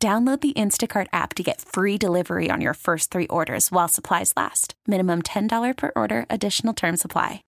Download the Instacart app to get free delivery on your first three orders while supplies last. Minimum $10 per order, additional term supply.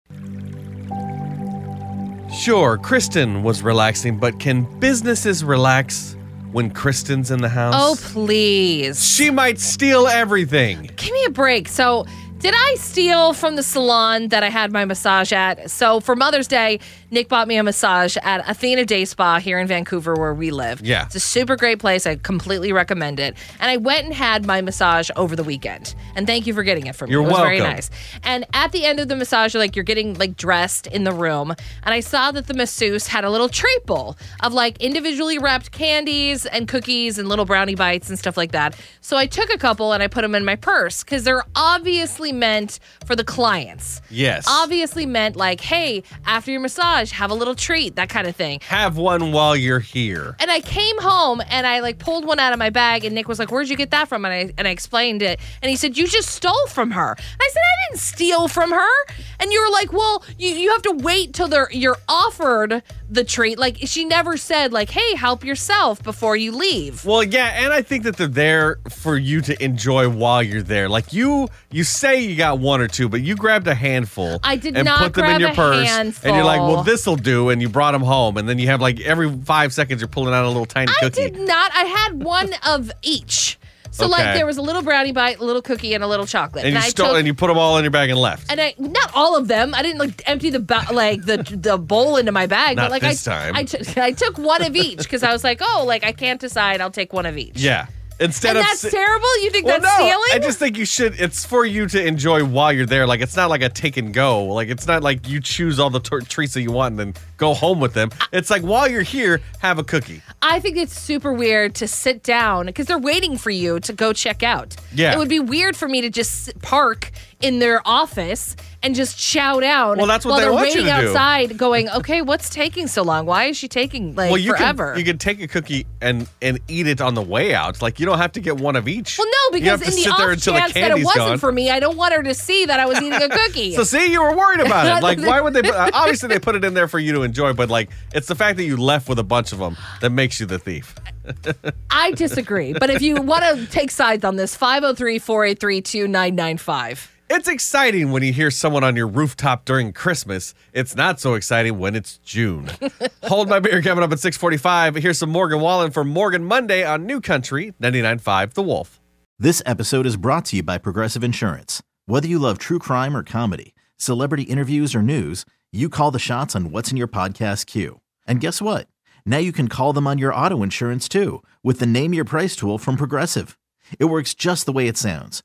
Sure, Kristen was relaxing, but can businesses relax when Kristen's in the house? Oh, please. She might steal everything. Give me a break. So, did I steal from the salon that I had my massage at? So, for Mother's Day, Nick bought me a massage at Athena Day Spa here in Vancouver, where we live. Yeah. It's a super great place. I completely recommend it. And I went and had my massage over the weekend. And thank you for getting it for me. You're it was very nice. And at the end of the massage, you're like you're getting like dressed in the room. And I saw that the masseuse had a little tray bowl of like individually wrapped candies and cookies and little brownie bites and stuff like that. So I took a couple and I put them in my purse because they're obviously meant for the clients. Yes. Obviously meant like, hey, after your massage, have a little treat, that kind of thing. Have one while you're here. And I came home and I like pulled one out of my bag and Nick was like, "Where'd you get that from?" And I and I explained it. And he said, "You just stole from her." And I said, "I didn't steal from her." And you were like, "Well, you you have to wait till they're you're offered the treat. Like she never said like, "Hey, help yourself before you leave." Well, yeah, and I think that they're there for you to enjoy while you're there. Like you, you say you got one or two, but you grabbed a handful. I did and not put them in your purse, and you're like, "Well, handful. This'll do," and you brought them home, and then you have like every five seconds you're pulling out a little tiny I cookie. I did not. I had one of each. So like there was a little brownie bite, a little cookie, and a little chocolate. and you I stole, took- and you put them all in your bag and left. and I not all of them. I didn't like empty the ba- like the the bowl into my bag, Not but like this I time. I took I took one of each because I was like, oh, like I can't decide. I'll take one of each. yeah, instead and of that's terrible. You think Well, that's no, stealing? I just think you should. It's for you to enjoy while you're there. Like it's not like a take and go. Like it's not like you choose all the tor- treats that you want and then go home with them. It's like while you're here, have a cookie. I think it's super weird to sit down because they're waiting for you to go check out. Yeah. It would be weird for me to just park in their office and just chow down. Well, that's what while they they're want you waiting to do. outside, going, "Okay, what's taking so long? Why is she taking like well, you forever?" can you can take a cookie and and eat it on the way out. Like you don't have to get one of each. well, no, You because to in the sit there off until the chance that it wasn't gone. for me, I don't want her to see that I was eating a cookie. So see, you were worried about it. Like, why would they? Put, uh, obviously, they put it in there for you to enjoy, but like, it's the fact that you left with a bunch of them that makes you the thief. I disagree. But if you want to take sides on this, 503 483 2995. It's exciting when you hear someone on your rooftop during Christmas. It's not so exciting when it's June. Hold my beer coming up at 645. Here's some Morgan Wallen for Morgan Monday on New Country 99.5 The Wolf. This episode is brought to you by Progressive Insurance. Whether you love true crime or comedy, celebrity interviews or news, you call the shots on what's in your podcast queue. And guess what? Now you can call them on your auto insurance too with the Name Your Price tool from Progressive. It works just the way it sounds.